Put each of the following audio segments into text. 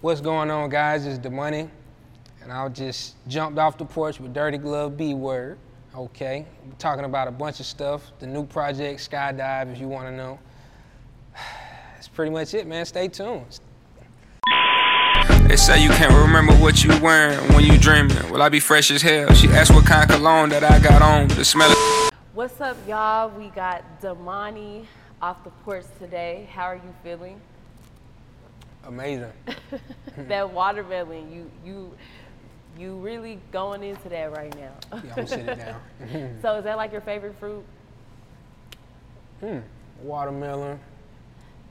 What's going on, guys? It's Domani, and I just jumped off the porch with Dirty Glove B word. Okay, we're talking about a bunch of stuff. The new project, Skydive, if you want to know. That's pretty much it, man. Stay tuned. They say you can't remember what you wearing when you dreaming. Will I be fresh as hell? She asked what kind of cologne that I got on. The smell of What's up, y'all? We got Domani off the porch today. How are you feeling? Amazing. that watermelon, you you you really going into that right now. Yeah, I'm gonna sit it down. so is that like your favorite fruit? Hmm. Watermelon,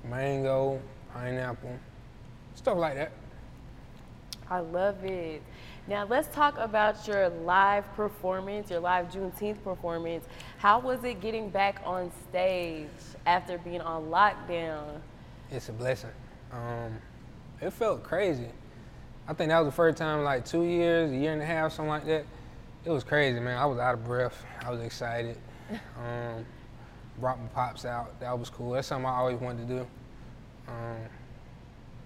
mango, pineapple, stuff like that. I love it. Now let's talk about your live performance, your live Juneteenth performance. How was it getting back on stage after being on lockdown? It's a blessing. Um, it felt crazy. I think that was the first time in like two years, a year and a half, something like that. It was crazy, man. I was out of breath. I was excited. Um, brought my pops out. That was cool. That's something I always wanted to do. Um,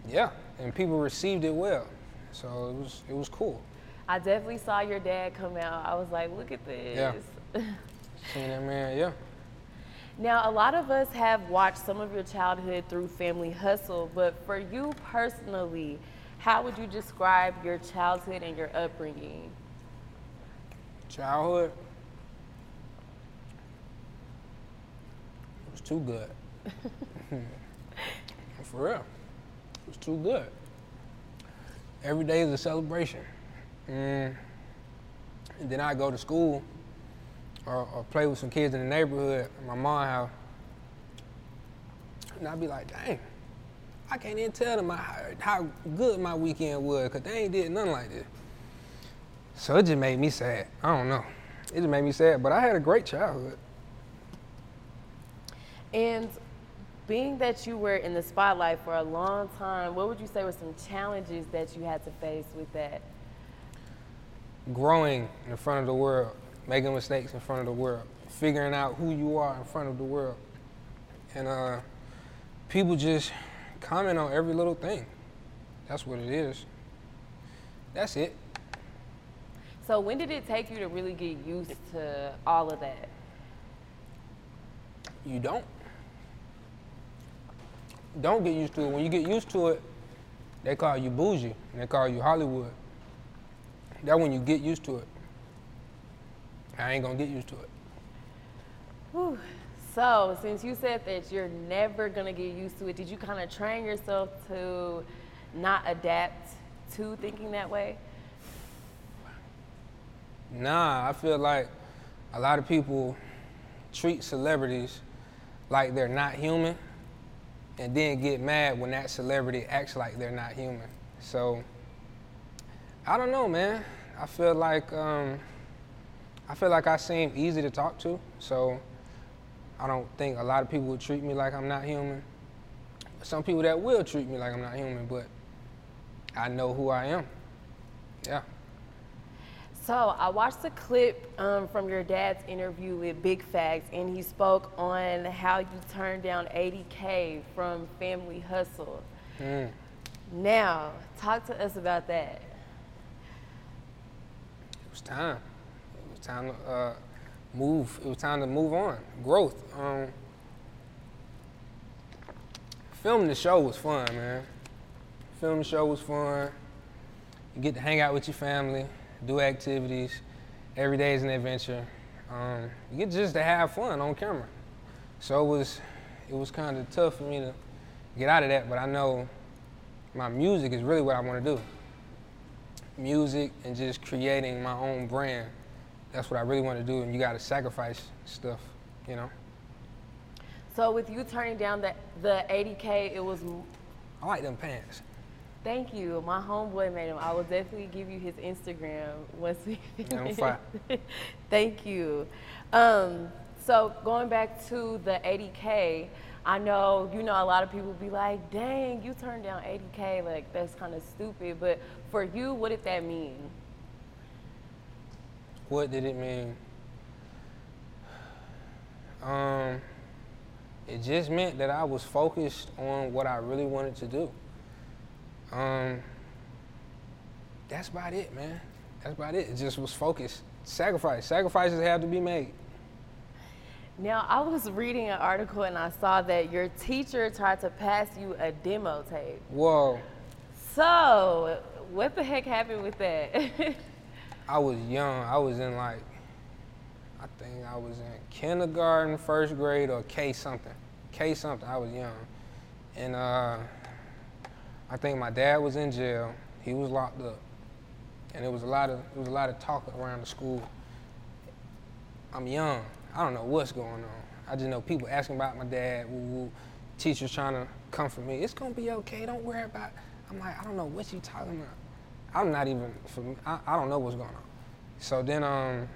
yeah, and people received it well, so it was it was cool. I definitely saw your dad come out. I was like, look at this. Yeah. Seeing that man, yeah. Now, a lot of us have watched some of your childhood through Family Hustle, but for you personally, how would you describe your childhood and your upbringing? Childhood. It was too good. For real. It was too good. Every day is a celebration. Mm. And then I go to school or, or play with some kids in the neighborhood at my mom's house. And I'd be like, dang, I can't even tell them how, how good my weekend was because they ain't did nothing like this. So it just made me sad. I don't know. It just made me sad, but I had a great childhood. And being that you were in the spotlight for a long time, what would you say were some challenges that you had to face with that? Growing in front of the world, making mistakes in front of the world, figuring out who you are in front of the world. And uh, people just comment on every little thing. That's what it is. That's it. So when did it take you to really get used to all of that? You don't. Don't get used to it. When you get used to it, they call you bougie and they call you Hollywood. That when you get used to it. I ain't gonna get used to it. Whew. So, since you said that you're never gonna get used to it, did you kind of train yourself to not adapt to thinking that way? Nah, I feel like a lot of people treat celebrities like they're not human and then get mad when that celebrity acts like they're not human. So I don't know, man. I feel like um, I feel like I seem easy to talk to, so I don't think a lot of people would treat me like I'm not human. Some people that will treat me like I'm not human, but I know who I am. Yeah. So I watched the clip um, from your dad's interview with Big Facts, and he spoke on how you turned down 80K from Family Hustle. Mm. Now, talk to us about that. It was time. Time to uh, move. It was time to move on. Growth. Um, filming the show was fun, man. Filming the show was fun. You get to hang out with your family, do activities. Every day is an adventure. Um, you get just to have fun on camera. So it was, it was kind of tough for me to get out of that. But I know my music is really what I want to do. Music and just creating my own brand. That's what I really want to do. And you got to sacrifice stuff, you know. So with you turning down the the 80k, it was. I like them pants. Thank you. My homeboy made him. I will definitely give you his Instagram once we Yeah, I'm finish. fine. Thank you. Um, so going back to the 80k, I know you know a lot of people be like, "Dang, you turned down 80k. Like that's kind of stupid." But for you, what did that mean? What did it mean? Um, it just meant that I was focused on what I really wanted to do. Um, that's about it, man. That's about it. It just was focused. Sacrifice. Sacrifices have to be made. Now, I was reading an article and I saw that your teacher tried to pass you a demo tape. Whoa. So, what the heck happened with that? I was young. I was in like, I think I was in kindergarten, first grade, or K something. K something. I was young, and uh, I think my dad was in jail. He was locked up, and there was a lot of there was a lot of talk around the school. I'm young. I don't know what's going on. I just know people asking about my dad. Woo woo. Teachers trying to comfort me. It's gonna be okay. Don't worry about. It. I'm like, I don't know what you talking about. I'm not even. fam- I, I don't know what's going on. So then, um,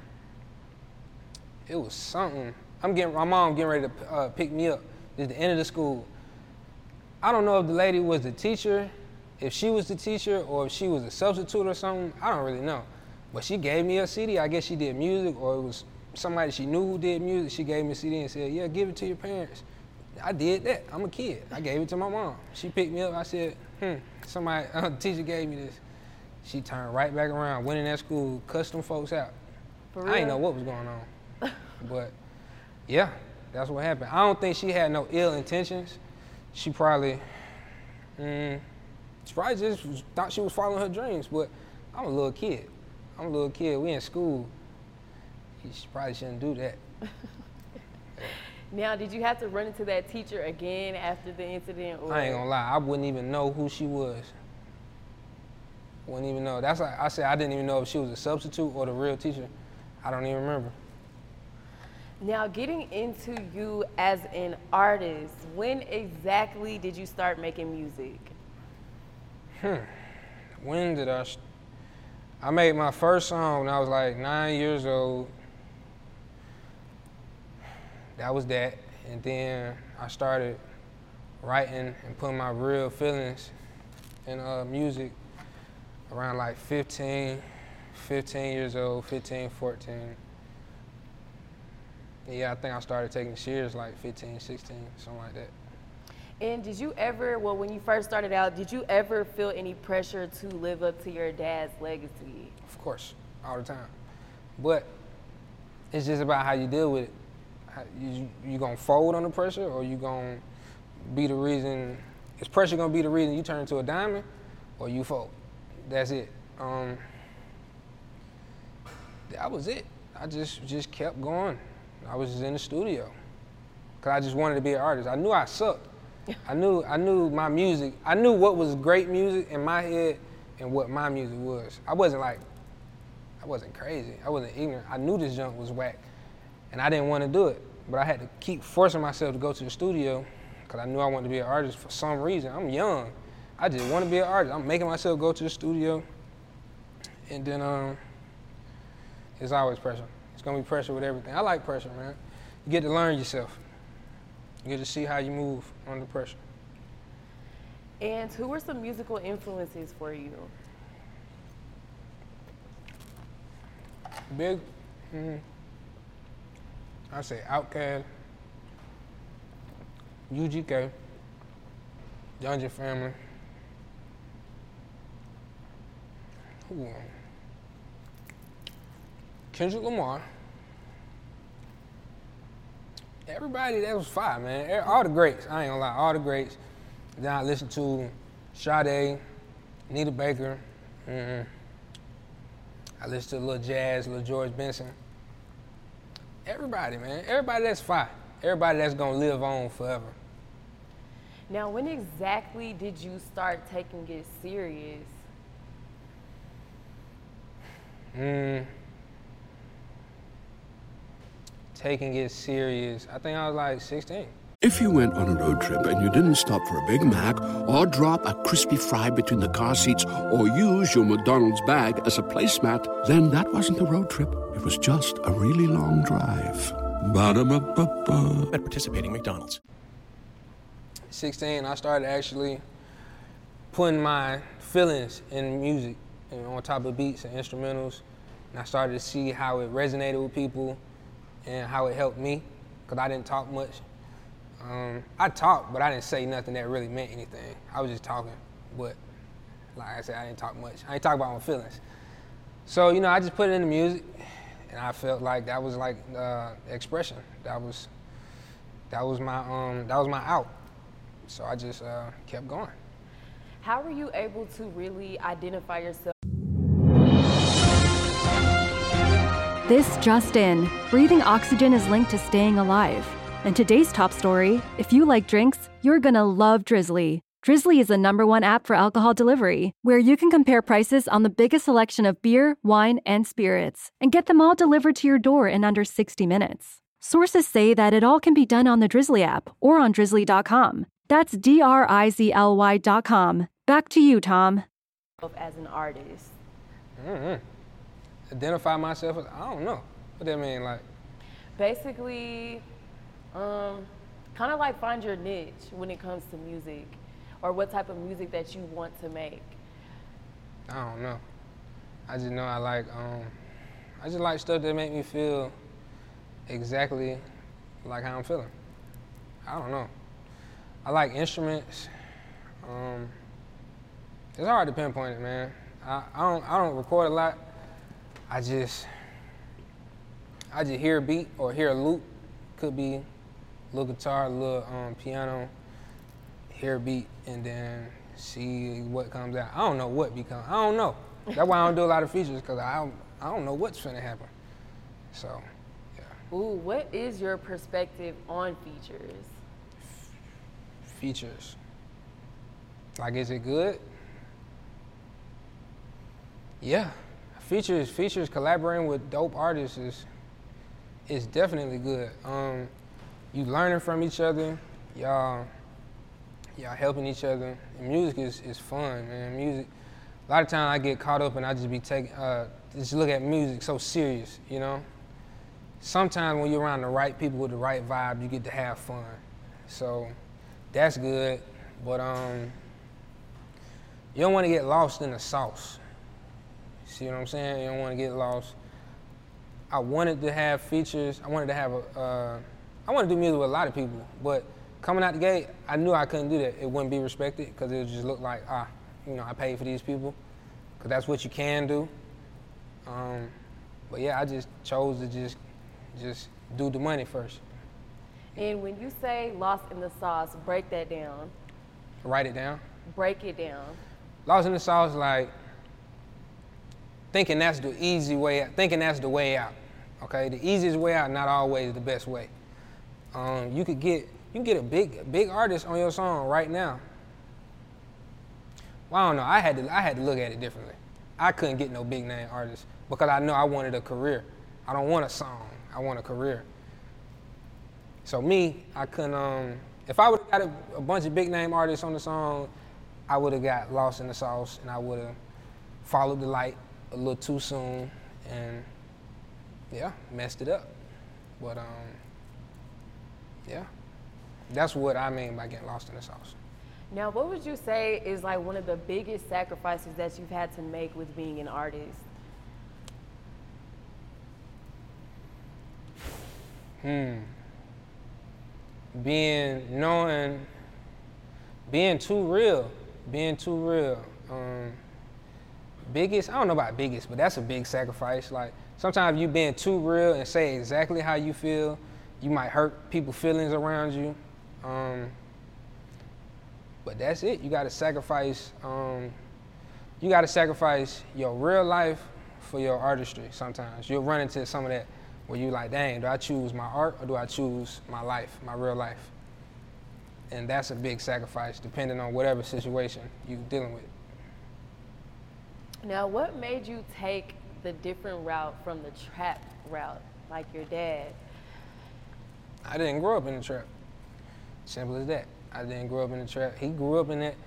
it was something. I'm getting my mom getting ready to uh, pick me up. It's the end of the school. I don't know if the lady was the teacher, if she was the teacher, or if she was a substitute or something. I don't really know. But she gave me a CD. I guess she did music, or it was somebody she knew who did music. She gave me a CD and said, "Yeah, give it to your parents." I did that. I'm a kid. I gave it to my mom. She picked me up. I said, "Hmm." Somebody, uh, teacher gave me this. She turned right back around, went in that school, cussed them folks out. I didn't know what was going on. but yeah, that's what happened. I don't think she had no ill intentions. She probably, mm, she probably just was- thought she was following her dreams. But I'm a little kid. I'm a little kid. We in school. She probably shouldn't do that. now, did you have to run into that teacher again after the incident? Or? I ain't gonna lie. I wouldn't even know who she was. Wouldn't even know. That's like I said. I didn't even know if she was a substitute or the real teacher. I don't even remember. Now, getting into you as an artist, when exactly did you start making music? Hmm. When did I? St- I made my first song when I was like nine years old. That was that, and then I started writing and putting my real feelings in uh, music around like 15, 15 years old, 15, 14. Yeah, I think I started taking serious like 15, 16, something like that. And did you ever, well, when you first started out, did you ever feel any pressure to live up to your dad's legacy? Of course, all the time. But it's just about how you deal with it. How, you you gonna fold under pressure, or you gonna be the reason? Is pressure gonna be the reason you turn into a diamond, or you fold? That's it. Um, that was it. I just just kept going. I was just in the studio, cause I just wanted to be an artist. I knew I sucked. I knew I knew my music. I knew what was great music in my head and what my music was. I wasn't like I wasn't crazy. I wasn't ignorant. I knew this junk was whack, and I didn't want to do it. But I had to keep forcing myself to go to the studio because I knew I wanted to be an artist for some reason. I'm young. I just want to be an artist. I'm making myself go to the studio, and then um, it's always pressure. It's gonna be pressure with everything. I like pressure, man. You get to learn yourself. You get to see how you move under pressure. And who were some musical influences for you? Big, mm, I say Outkast, UGK, Dungeon Family. Um, Kendrick Lamar. Everybody that was fire, man. All the greats. I ain't gonna lie, all the greats. Then I listened to Sade, Anita Baker. mm I listened to little jazz, little George Benson. Everybody, man. Everybody that's fire. Everybody that's gonna live on forever. Now, when exactly did you start taking it serious? Mm. Taking it serious. I think I was like 16. If you went on a road trip and you didn't stop for a Big Mac or drop a crispy fry between the car seats or use your McDonald's bag as a placemat, then that wasn't a road trip. It was just a really long drive. Ba-da-ba-ba-ba. At participating McDonald's. 16, I started actually putting my feelings in music and on top of beats and instrumentals. And I started to see how it resonated with people and how it helped me because I didn't talk much. Um, I talked, but I didn't say nothing that really meant anything. I was just talking, but like I said, I didn't talk much. I didn't talk about my feelings. So, you know, I just put it in the music and I felt like that was like uh, expression. That was, that was my, um, that was my out. So I just uh, kept going. How were you able to really identify yourself? This just in breathing oxygen is linked to staying alive. And today's top story if you like drinks, you're gonna love Drizzly. Drizzly is the number one app for alcohol delivery, where you can compare prices on the biggest selection of beer, wine, and spirits, and get them all delivered to your door in under 60 minutes. Sources say that it all can be done on the Drizzly app or on drizzly.com. That's D R I Z L Y.com. Back to you, Tom. as an artist? Mm-hmm. Identify myself as, I don't know. What that mean? Like, Basically, um, kind of like find your niche when it comes to music or what type of music that you want to make. I don't know. I just know I like, um, I just like stuff that make me feel exactly like how I'm feeling. I don't know. I like instruments. Um, it's hard to pinpoint it, man. I, I don't I don't record a lot. I just I just hear a beat or hear a loop. Could be a little guitar, a little um, piano. Hear a beat and then see what comes out. I don't know what become. I don't know. That's why I don't do a lot of features because I don't, I don't know what's gonna happen. So yeah. Ooh, what is your perspective on features? features. Like, is it good? Yeah, features, features collaborating with dope artists is is definitely good. Um, you learning from each other, y'all, y'all helping each other. And music is, is fun, man. Music. A lot of times I get caught up and I just be taking, uh, just look at music so serious, you know. Sometimes when you're around the right people with the right vibe, you get to have fun. So that's good, but um, you don't want to get lost in the sauce. See what I'm saying? You don't want to get lost. I wanted to have features. I wanted to have a. Uh, I wanted to do music with a lot of people, but coming out the gate, I knew I couldn't do that. It wouldn't be respected because it would just look like ah, you know, I paid for these people, because that's what you can do. Um, but yeah, I just chose to just just do the money first. And when you say lost in the sauce, break that down. Write it down. Break it down. Lost in the sauce, like thinking that's the easy way, out, thinking that's the way out. Okay, the easiest way out, not always the best way. Um, you could get you can get a big big artist on your song right now. Well, I don't know. I had to I had to look at it differently. I couldn't get no big name artist because I know I wanted a career. I don't want a song. I want a career. So me, I couldn't. Um, if I would have got a, a bunch of big name artists on the song, I would have got lost in the sauce, and I would have followed the light a little too soon, and yeah, messed it up. But um, yeah, that's what I mean by getting lost in the sauce. Now, what would you say is like one of the biggest sacrifices that you've had to make with being an artist? Hmm. Being knowing, being too real, being too real. Um, biggest, I don't know about biggest, but that's a big sacrifice. Like sometimes you being too real and say exactly how you feel, you might hurt people's feelings around you. Um, but that's it. You got to sacrifice. Um, you got to sacrifice your real life for your artistry. Sometimes you'll run into some of that where you like, dang, do I choose my art or do I choose my life, my real life? And that's a big sacrifice, depending on whatever situation you're dealing with. Now, what made you take the different route from the trap route, like your dad? I didn't grow up in the trap. Simple as that. I didn't grow up in the trap. He grew up in it.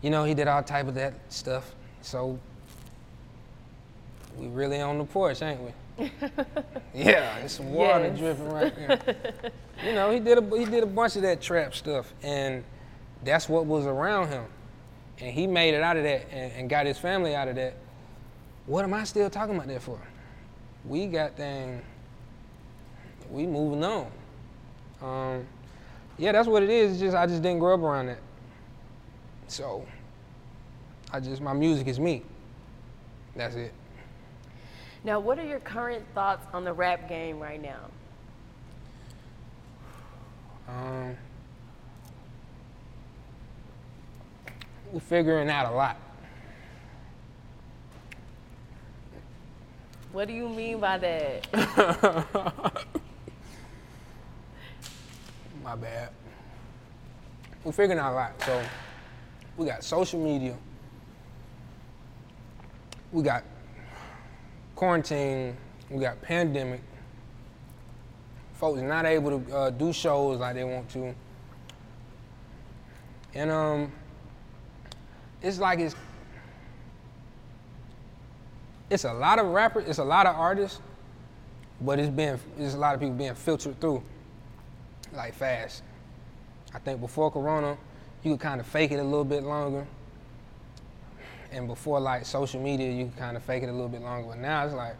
You know, he did all type of that stuff. So we really on the porch, ain't we? yeah, there's some water Yes. dripping right there. you know, he did a he did a bunch of that trap stuff, and that's what was around him, and he made it out of that and, and got his family out of that. What am I still talking about that for? We got thing. We moving on. Um, yeah, that's what it is. It's just I just didn't grow up around that. So I just my music is me. That's it. Now, what are your current thoughts on the rap game right now? Um, we're figuring out a lot. What do you mean by that? My bad. We're figuring out a lot. So we got social media. We got quarantine. We got pandemic. Folks not able to uh, do shows like they want to. And um, it's like it's it's a lot of rappers, it's a lot of artists, but it's been it's a lot of people being filtered through like fast. I think before Corona, you could kind of fake it a little bit longer. And before like social media, you could kind of fake it a little bit longer. But now it's like,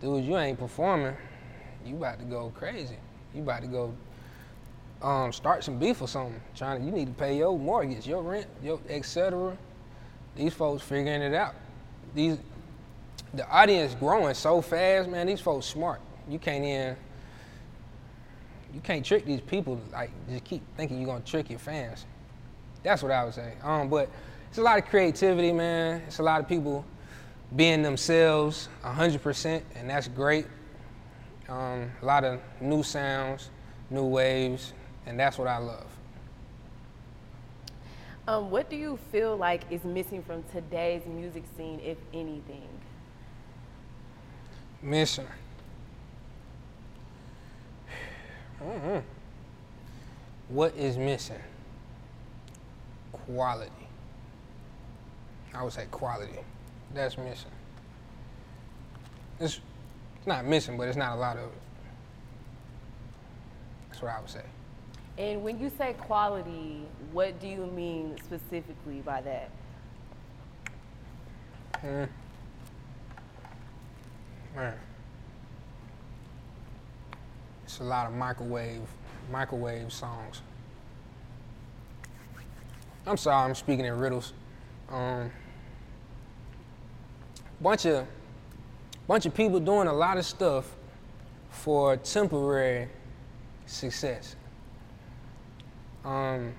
dude, you ain't performing. You about to go crazy. You about to go um, start some beef or something. Trying to, you need to pay your mortgage, your rent, your etc. These folks figuring it out. These, the audience growing so fast, man. These folks smart. You can't even you can't trick these people. Like, just keep thinking you're gonna trick your fans. That's what I would say. Um, but it's a lot of creativity, man. It's a lot of people being themselves 100%, and that's great. Um, a lot of new sounds, new waves, and that's what I love. Um, what do you feel like is missing from today's music scene, if anything? Missing. Mhm. What is missing? Quality. I would say quality. That's missing. It's, it's not missing, but it's not a lot of it. That's what I would say. And when you say quality, what do you mean specifically by that? Hmm. Man. It's a lot of microwave, microwave songs. I'm sorry, I'm speaking in riddles. Um, bunch of, bunch of people doing a lot of stuff for temporary success. Um,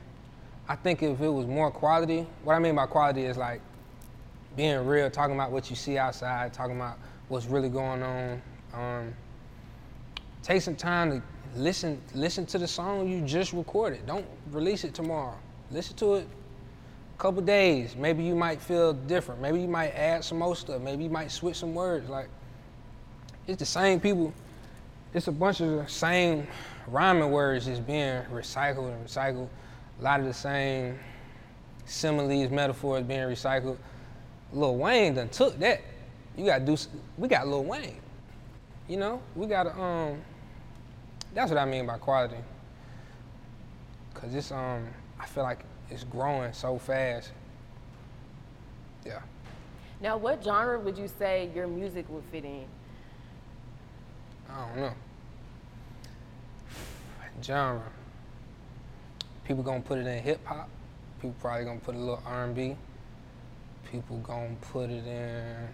I think if it was more quality, what I mean by quality is like being real, talking about what you see outside, talking about what's really going on. Um, take some time to listen listen to the song you just recorded. Don't release it tomorrow. Listen to it a couple days. Maybe you might feel different. Maybe you might add some more stuff. Maybe you might switch some words. Like it's the same people. It's a bunch of the same rhyming words just being recycled and recycled. A lot of the same similes, metaphors being recycled. Lil Wayne done took that. You gotta do. We got Lil Wayne. You know, we gotta. Um, that's what I mean by quality. Cause it's um, I feel like it's growing so fast. Yeah. Now, what genre would you say your music would fit in? I don't know. Genre. People gonna put it in hip hop. People probably gonna put a little R&B. People gonna put it in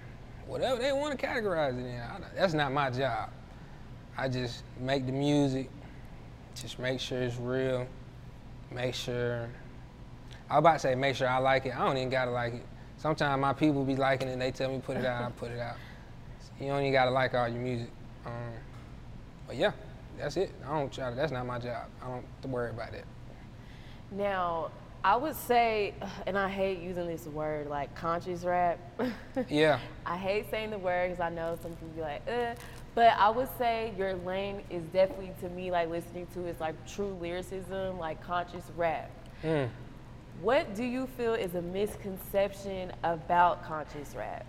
whatever they want to categorize it in. I that's not my job. I just make the music, just make sure it's real, make sure. I about to say make sure I like it. I don't even gotta like it. Sometimes my people be liking it and they tell me put it out, I put it out. You don't even gotta like all your music. Um, but yeah, that's it. I don't try to, that's not my job. I don't have to worry about that. Now, I would say, and I hate using this word like conscious rap. Yeah. I hate saying the word because I know some people be like, uh, but I would say your lane is definitely to me like listening to is like true lyricism, like conscious rap. Mm. What do you feel is a misconception about conscious rap?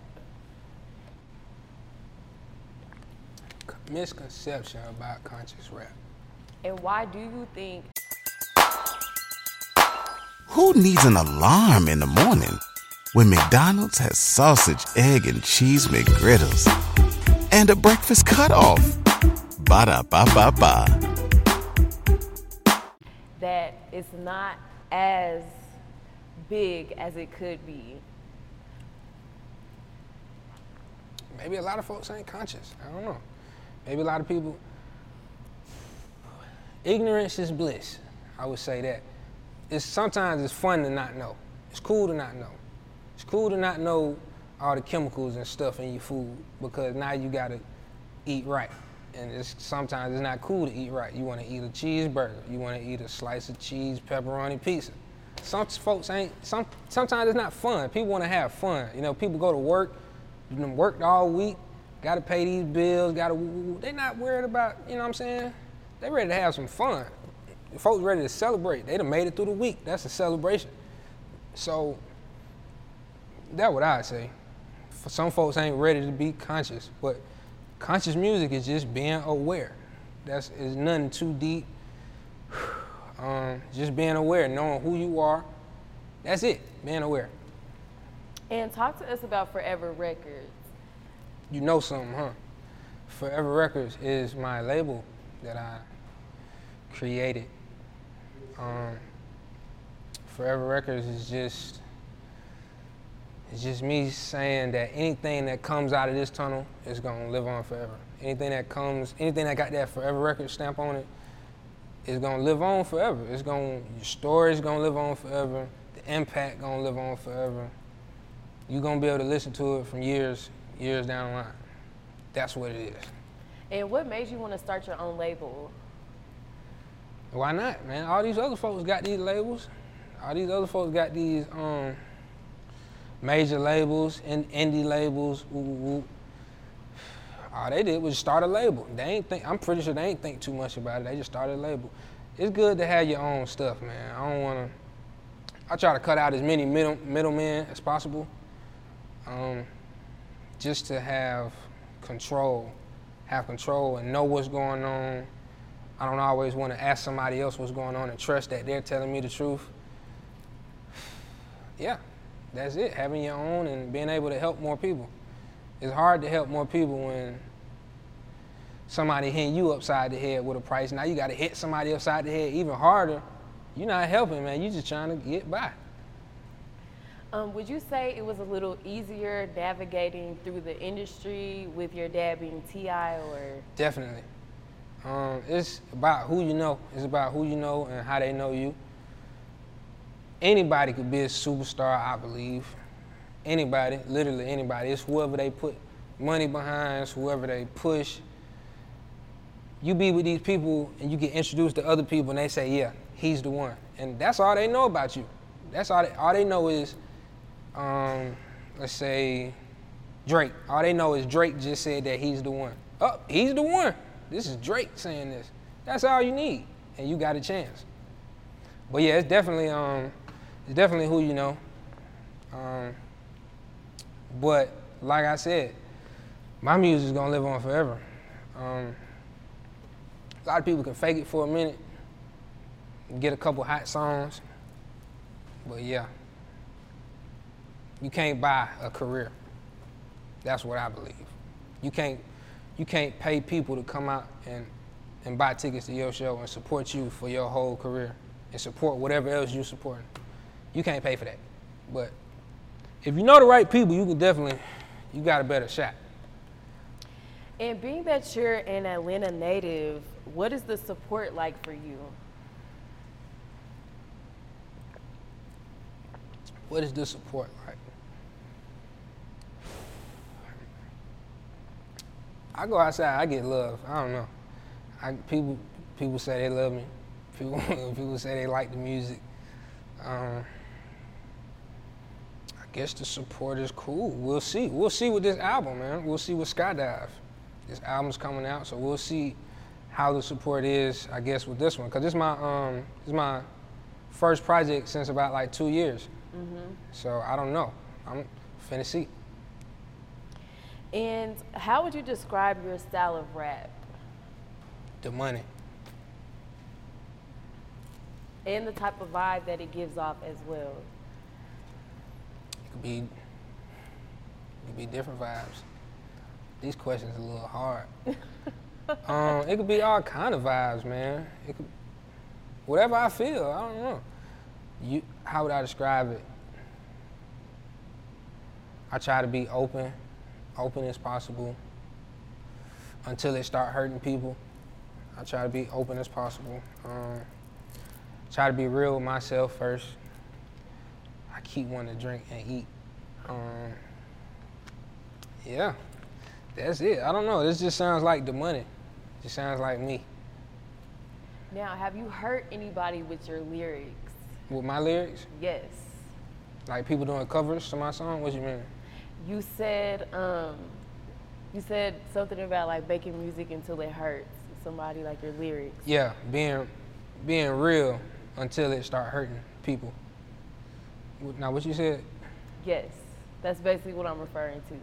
Misconception about conscious rap. And why do you think Who needs an alarm in the morning when McDonald's has sausage, egg, and cheese McGriddles and a breakfast cutoff? Ba da ba ba ba. that it's not as big as it could be? Maybe a lot of folks ain't conscious. I don't know. Maybe a lot of people. Ignorance is bliss. I would say that. It's sometimes it's fun to not know. It's cool to not know. It's cool to not know all the chemicals and stuff in your food because now you gotta eat right. And it's sometimes it's not cool to eat right. You wanna eat a cheeseburger. You wanna eat a slice of cheese pepperoni pizza. Some folks ain't some sometimes it's not fun. People wanna have fun. You know, people go to work, worked all week, gotta pay these bills, woo, woo. they not worried about, you know what I'm saying? They ready to have some fun. Folks ready to celebrate. They done made it through the week. That's a celebration. So that's what I'd say. For some folks ain't ready to be conscious, but conscious music is just being aware. That's is nothing too deep. Um, just being aware, knowing who you are. That's it. Being aware. And talk to us about Forever Records. You know something, huh? Forever Records is my label that I created. Um, Forever Records is just it's just me saying that anything that comes out of this tunnel is gonna live on forever. Anything that comes, anything that got that Forever Record stamp on it is gonna live on forever. It's gonna your story's gonna live on forever. The impact gonna live on forever. You're gonna be able to listen to it from years, years down the line. That's what it is. And what made you want to start your own label? Why not, man? All these other folks got these labels. All these other folks got these um, major labels and indie labels. Woo, woo, woo. All they did was start a label. They ain't think. I'm pretty sure they ain't think too much about it. They just started a label. It's good to have your own stuff, man. I don't wanna. I try to cut out as many middle middlemen as possible, um, just to have control, have control and know what's going on. I don't always want to ask somebody else what's going on and trust that they're telling me the truth. Yeah, that's it. Having your own and being able to help more people. It's hard to help more people when somebody hitting you upside the head with a price. Now you got to hit somebody upside the head even harder. You're not helping, man. You're just trying to get by. Um, would you say it was a little easier navigating through the industry with your dad being T.I. or? Definitely. Um, it's about who you know. It's about who you know and how they know you. Anybody could be a superstar, I believe. Anybody, literally anybody. It's whoever they put money behind, whoever they push. You be with these people and you get introduced to other people and they say, yeah, he's the one. And that's all they know about you. That's all they, all they know is, um, let's say, Drake. All they know is Drake just said that he's the one. Oh, he's the one. This is Drake saying this. That's all you need, and you got a chance. But yeah, it's definitely um, it's definitely who you know. Um, but like I said, my music's gonna live on forever. Um, a lot of people can fake it for a minute, get a couple hot songs, but yeah, you can't buy a career. That's what I believe. You can't you can't pay people to come out and, and buy tickets to your show and support you for your whole career and support whatever else you're supporting. You can't pay for that. But if you know the right people, you can definitely, you got a better shot. And being that you're an Atlanta native, what is the support like for you? What is the support like? I go outside, I get love. I don't know. I, people people say they love me. People people say they like the music. Um, I guess the support is cool. We'll see. We'll see with this album, man. We'll see with Skydive. This album's coming out, so we'll see how the support is. I guess with this one, cause this is my um this is my first project since about like two years. Mm-hmm. So I don't know. I'm finna see. And how would you describe your style of rap? Domani. And the type of vibe that it gives off as well. It could be it could be different vibes. These questions are a little hard. um, it could be all kind of vibes, man. It could whatever I feel. I don't know. You, how would I describe it? I try to be open, open as possible, until it start hurting people. I try to be open as possible. Um, try to be real with myself first. I keep wanting to drink and eat. Um, yeah, that's it. I don't know. This just sounds like Domani. It just sounds like me. Now, have you hurt anybody with your lyrics? With my lyrics? Yes. Like people doing covers to my song? What you mean? You said um, you said something about like making music until it hurts somebody, like your lyrics. Yeah, being being real until it start hurting people. Now, what you said? Yes, that's basically what I'm referring to.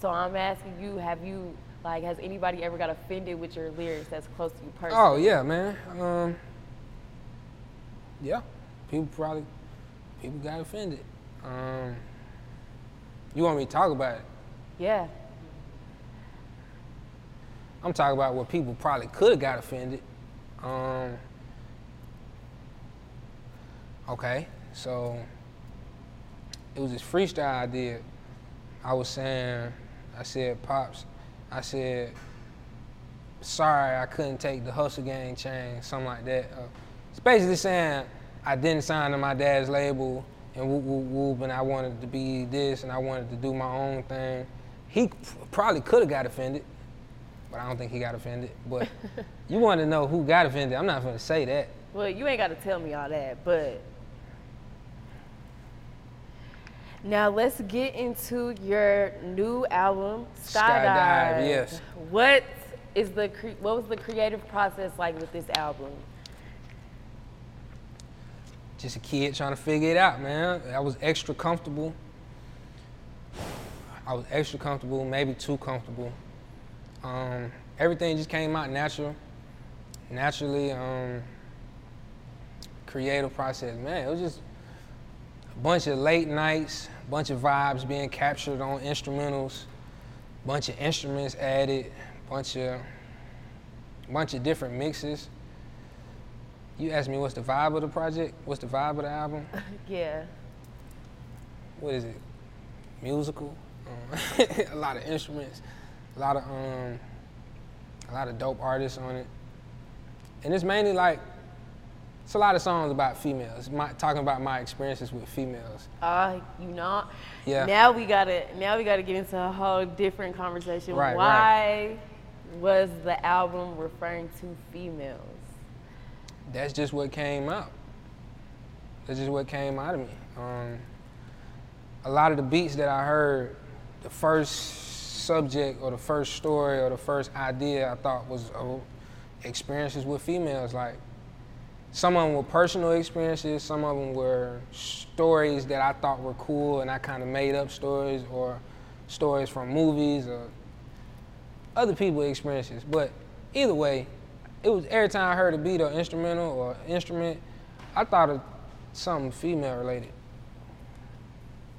So I'm asking you, have you like has anybody ever got offended with your lyrics that's close to you personally? Oh yeah, man. Um, yeah, people probably people got offended. Um, you want me to talk about it? Yeah. I'm talking about where people probably could have got offended. Um, okay, so it was this freestyle I did. I was saying, I said, Pops, I said, sorry I couldn't take the hustle gang chain, something like that. Uh, it's basically saying I didn't sign to my dad's label and whoop whoop whoop, and I wanted to be this and I wanted to do my own thing. He probably could have got offended, but I don't think he got offended. But you want to know who got offended? I'm not going to say that. Well, you ain't got to tell me all that, but now let's get into your new album, Skydive. Skydive, yes. What is the cre- what was the creative process like with this album? Just a kid trying to figure it out, man. I was extra comfortable. I was extra comfortable, maybe too comfortable. Um, everything just came out natural, naturally. Um, creative process, man. It was just a bunch of late nights, bunch of vibes being captured on instrumentals, bunch of instruments added, bunch of bunch of different mixes. You asked me what's the vibe of the project? What's the vibe of the album? yeah. What is it? Musical. Um, a lot of instruments, a lot of um, a lot of dope artists on it, and it's mainly like it's a lot of songs about females. My, talking about my experiences with females. Uh, you know. Yeah. Now we gotta now we gotta get into a whole different conversation. Right, Why was the album referring to females? That's just what came out. That's just what came out of me. Um, a lot of the beats that I heard, the first subject or the first story or the first idea I thought was oh, experiences with females. Like some of them were personal experiences, some of them were stories that I thought were cool and I kind of made up stories or stories from movies or other people's experiences. But either way, it was every time I heard a beat or instrumental or instrument, I thought of something female related.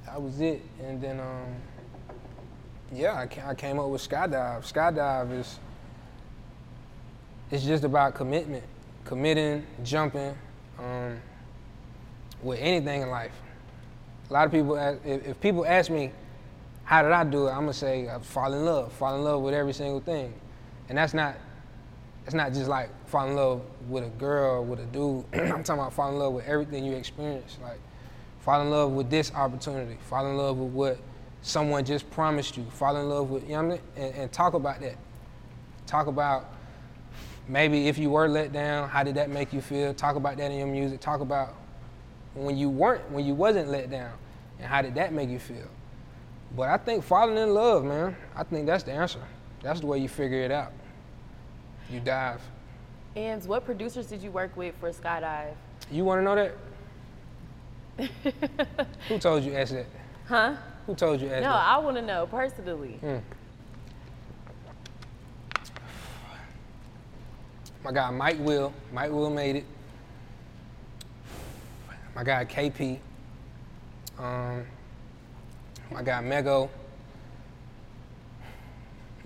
That was it. And then, um, yeah, I, came up with Skydive. Skydive is, it's just about commitment, committing, jumping, um, with anything in life. A lot of people, ask, if, if people ask me, how did I do it? I'm gonna say I fall in love, fall in love with every single thing, and that's not it's not just like fall in love with a girl, with a dude. I'm talking about fall in love with everything you experience. Like fall in love with this opportunity, fall in love with what someone just promised you, fall in love with you know what I mean? and, and talk about that. Talk about maybe if you were let down, how did that make you feel? Talk about that in your music. Talk about when you weren't, when you wasn't let down, and how did that make you feel? But I think falling in love, man, I think that's the answer. That's the way you figure it out. You dive. And what producers did you work with for Skydive? You want to know that? Who told you ask that? Huh? Who told you ask No, that? I want to know personally. Mm. My guy Mike Will. Mike Will made it. My guy KP. Um, my guy Mego.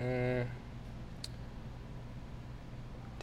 Mm.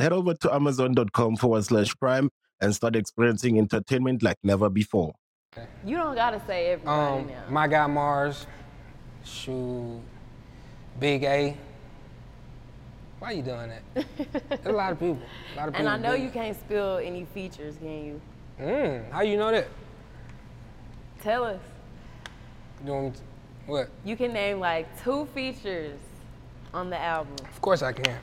Head over to amazon.com forward slash prime and start experiencing entertainment like never before. You don't gotta say everybody Um, now. my guy Mars, shoot, Big A. Why you doing that? There's a lot of people. A lot of people. And I know you can't spill any features, can you? Mm, how you know that? Tell us. You want me to- what? You can name like two features on the album. Of course I can.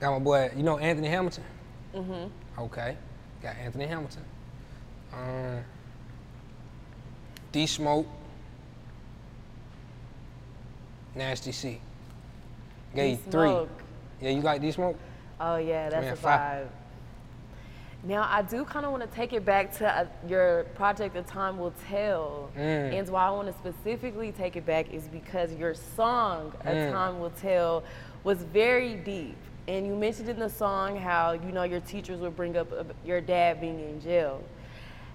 Got my boy, you know Anthony Hamilton? Mm-hmm. Okay. Got Anthony Hamilton. Um, D Smoke. Nasty C. Gave you three. Yeah, you like D Smoke? Oh yeah, that's Man, a five. Now I do kind of want to take it back to uh, your project, "The Time Will Tell," Mm. and why I want to specifically take it back is because your song, "A Mm. Time Will Tell," was very deep, and you mentioned in the song how you know your teachers would bring up uh, your dad being in jail.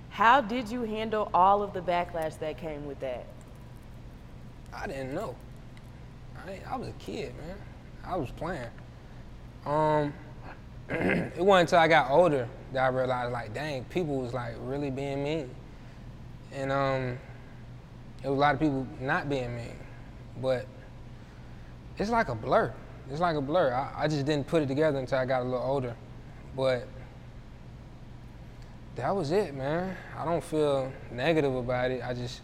How did you handle all of the backlash that came with that? I didn't know. I, I was a kid, man. I was playing. Um, it wasn't until I got older that I realized, like, dang, people was like really being mean, and um, there was a lot of people not being mean, but it's like a blur. It's like a blur. I, I just didn't put it together until I got a little older, but that was it, man. I don't feel negative about it. I just,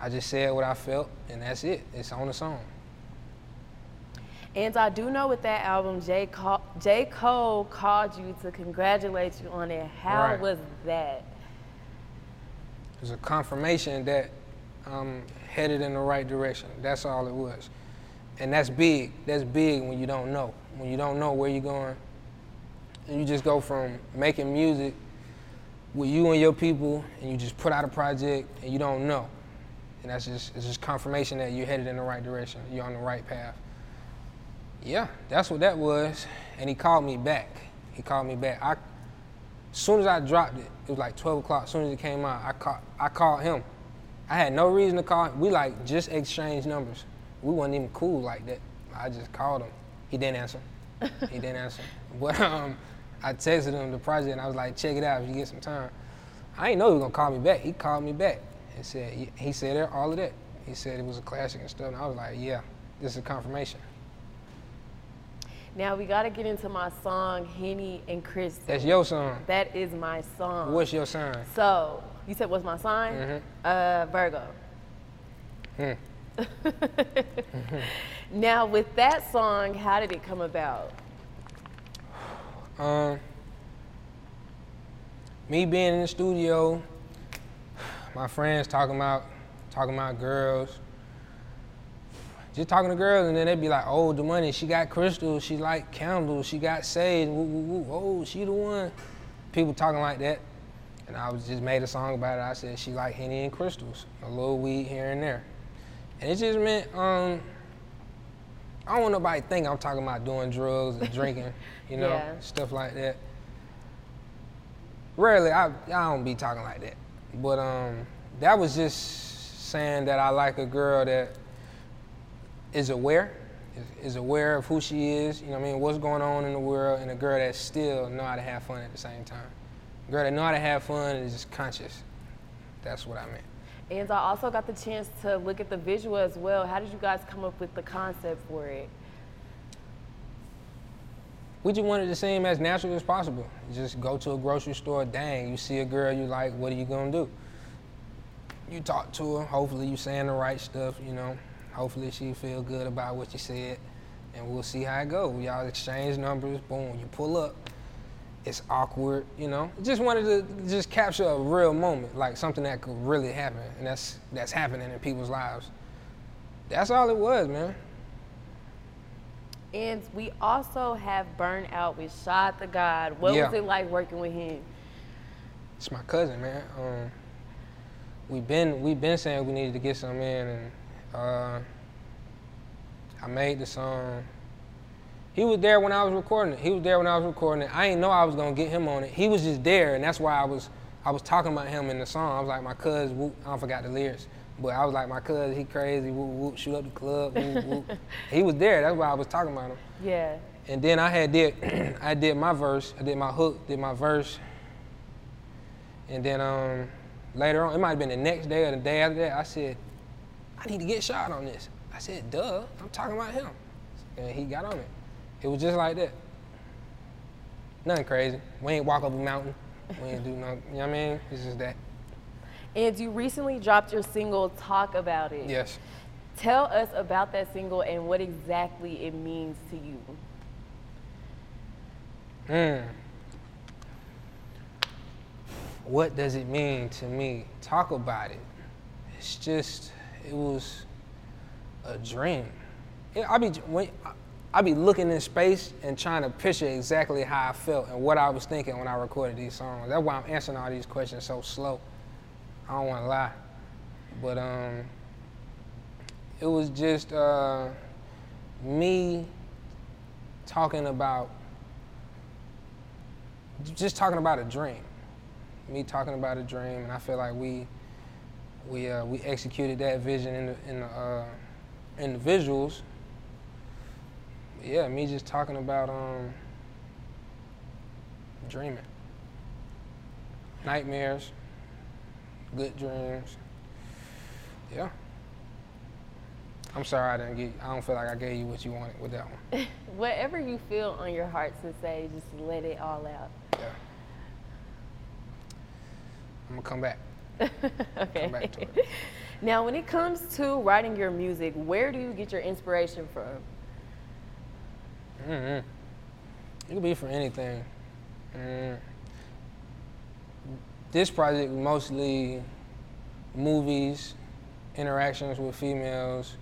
I just said what I felt, and that's it. It's on the song. And I do know with that album, J. Cole, J. Cole called you to congratulate you on it. How Right. was that? It was a confirmation that I'm headed in the right direction. That's all it was. And that's big. That's big when you don't know. When you don't know where you're going. And you just go from making music with you and your people and you just put out a project and you don't know. And that's just it's just confirmation that you're headed in the right direction. You're on the right path. Yeah, that's what that was. And he called me back. He called me back. I as soon as I dropped it, it was like 12 o'clock. As soon as it came out, I call, I called him. I had no reason to call. him. We like just exchanged numbers. We wasn't even cool like that. I just called him. He didn't answer. he didn't answer. But um, I texted him the project and I was like, check it out if you get some time. I didn't know he was gonna call me back. He called me back and said he said all of that. He said it was a classic and stuff. And I was like, yeah, this is a confirmation. Now we gotta get into my song, Henny and Chris. That's your song. That is my song. What's your sign? So you said what's my sign? Mhm. Uh, Virgo. Hmm. Now, with that song, how did it come about? Um, me being in the studio, my friends talking about talking about girls, just talking to girls, and then they'd be like, "Oh, the money, she got crystals, she like candles, she got sage, woo, woo, woo. oh, she the one." People talking like that, and I was just made a song about it. I said she like henny and crystals, a little weed here and there, and it just meant um. I don't want nobody to think I'm talking about doing drugs and drinking, you know, Yeah. stuff like that. Rarely, I, I don't be talking like that. But um, that was just saying that I like a girl that is aware, is, is aware of who she is, you know what I mean, what's going on in the world, and a girl that still know how to have fun at the same time. A girl that know how to have fun and is just conscious. That's what I meant. And I also got the chance to look at the visual as well. How did you guys come up with the concept for it? We just wanted to seem as natural as possible. Just go to a grocery store, dang, you see a girl you like, what are you gonna do? You talk to her, hopefully you saying the right stuff, you know. Hopefully she feel good about what you said, and we'll see how it goes. Y'all exchange numbers, boom, you pull up. It's awkward, you know. Just wanted to just capture a real moment, like something that could really happen, and that's that's happening in people's lives. That's all it was, man. And we also have Burnout with Shad the God. What Yeah. was it like working with him? It's my cousin, man. Um, we've been we've been saying we needed to get some in, and uh, I made the song. He was there when I was recording it. He was there when I was recording it. I didn't know I was gonna get him on it. He was just there, and that's why I was I was talking about him in the song. I was like, my cuz, whoop, I forgot the lyrics, but I was like, my cuz, he crazy, whoop, whoop, shoot up the club, whoop, whoop. he was there. That's why I was talking about him. Yeah. And then I had did I did my verse, I did my hook, did my verse. And then um later on, it might have been the next day or the day after that, I said, I need to get Shad on this. I said, duh, I'm talking about him. And he got on it. It was just like that. Nothing crazy. We ain't walk up a mountain. We ain't do nothing. You know what I mean? It's just that. And you recently dropped your single, Talk About It. Yes. Tell us about that single and what exactly it means to you. Mm. What does it mean to me? Talk about it. It's just, it was a dream. Yeah, I be when I be looking in space and trying to picture exactly how I felt and what I was thinking when I recorded these songs. That's why I'm answering all these questions so slow. I don't want to lie, but um, it was just uh, me talking about just talking about a dream. Me talking about a dream, and I feel like we we uh, we executed that vision in the in the uh, in the visuals. Yeah, me just talking about um, dreaming, nightmares, good dreams. Yeah. I'm sorry I didn't get. I don't feel like I gave you what you wanted with that one. Whatever you feel on your heart to say, just let it all out. Yeah. I'm gonna come back. okay. Come back to it. Now, when it comes to writing your music, where do you get your inspiration from? Mm It could be for anything. Mm. This project mostly movies, interactions with females,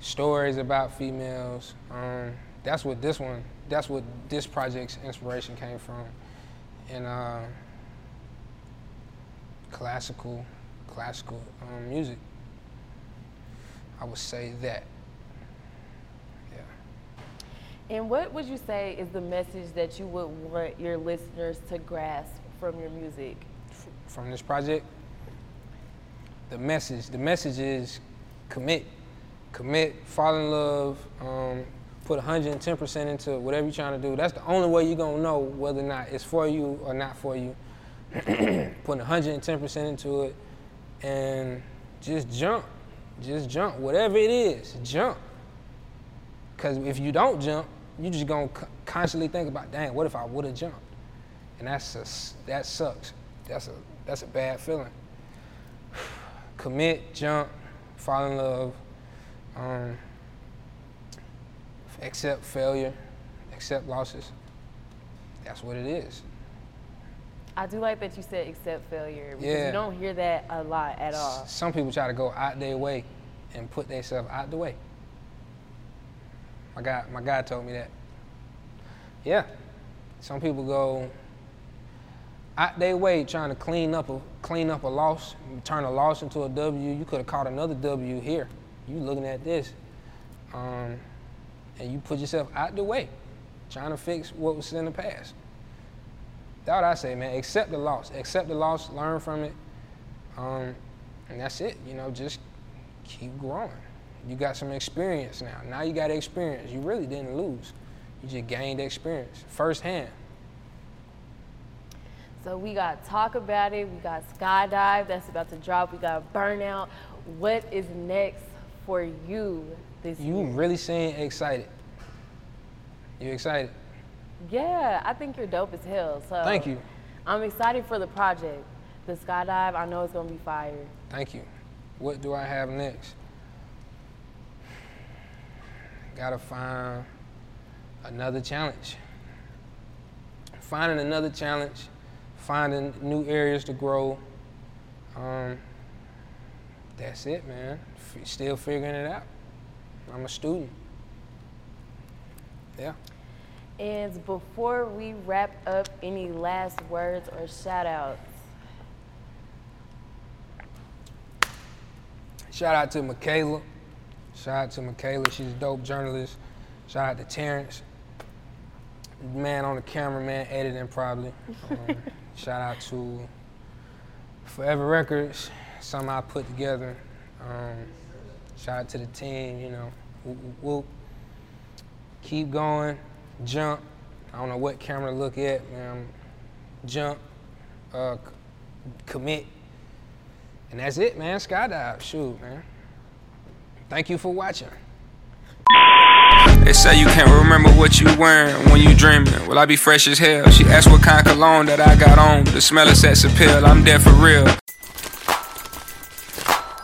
stories about females. Um, that's what this one. That's what this project's inspiration came from, and uh, classical, classical um, music. I would say that. And what would you say is the message that you would want your listeners to grasp from your music? from this project. The message, the message is commit, commit, fall in love, um, put 110% into whatever you're trying to do. That's the only way you're gonna know whether or not it's for you or not for you. Putting 110% into it and just jump, just jump, whatever it is, jump. Because if you don't jump, you just gonna c- constantly think about, dang, what if I would have jumped? And that's a, that sucks. That's a that's a bad feeling. Commit, jump, fall in love, um, accept failure, accept losses. That's what it is. I do like that you said accept failure because Yeah. you don't hear that a lot at all. Some people try to go out their way and put themselves out the way. My guy, my guy told me that. Yeah, some people go out their way trying to clean up a clean up a loss, turn a loss into a W. You could have caught another W here. You looking at this, um, and you put yourself out the way, trying to fix what was in the past. That's what I say, man. Accept the loss. Accept the loss. Learn from it. Um, and that's it. You know, just keep growing. You got some experience now. Now you got experience. You really didn't lose. You just gained experience firsthand. So we got talk about it. We got skydive that's about to drop. We got burnout. What is next for you this You year? really seem excited. You excited? Yeah, I think you're dope as hell. So Thank you. I'm excited for the project. The skydive, I know it's gonna be fire. Thank you. What do I have next? Gotta find another challenge. Finding another challenge, finding new areas to grow. Um, that's it, man. F- still figuring it out. I'm a student. Yeah. And before we wrap up, any last words or shout outs? Shout out to Michaela. Shout out to Michaela. She's a dope journalist. Shout out to Terrence. Man on the camera, man, editing probably. Um, shout out to Forever Records, something I put together. Um, shout out to the team, you know. Whoop, whoop, whoop. Keep going, jump. I don't know what camera to look at, man. Jump, uh, c- commit. And that's it, man. Skydive. Shoot, man. Thank you for watching. They say you can't remember what you wearing when you dreaming. Will I be fresh as hell? She asked what kind of cologne that I got on. The smell of sex appeal. I'm dead for real.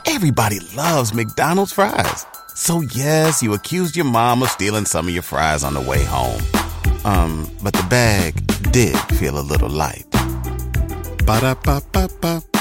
Everybody loves McDonald's fries. So yes, you accused your mom of stealing some of your fries on the way home. Um, but the bag did feel a little light. Ba-da-ba-ba-ba.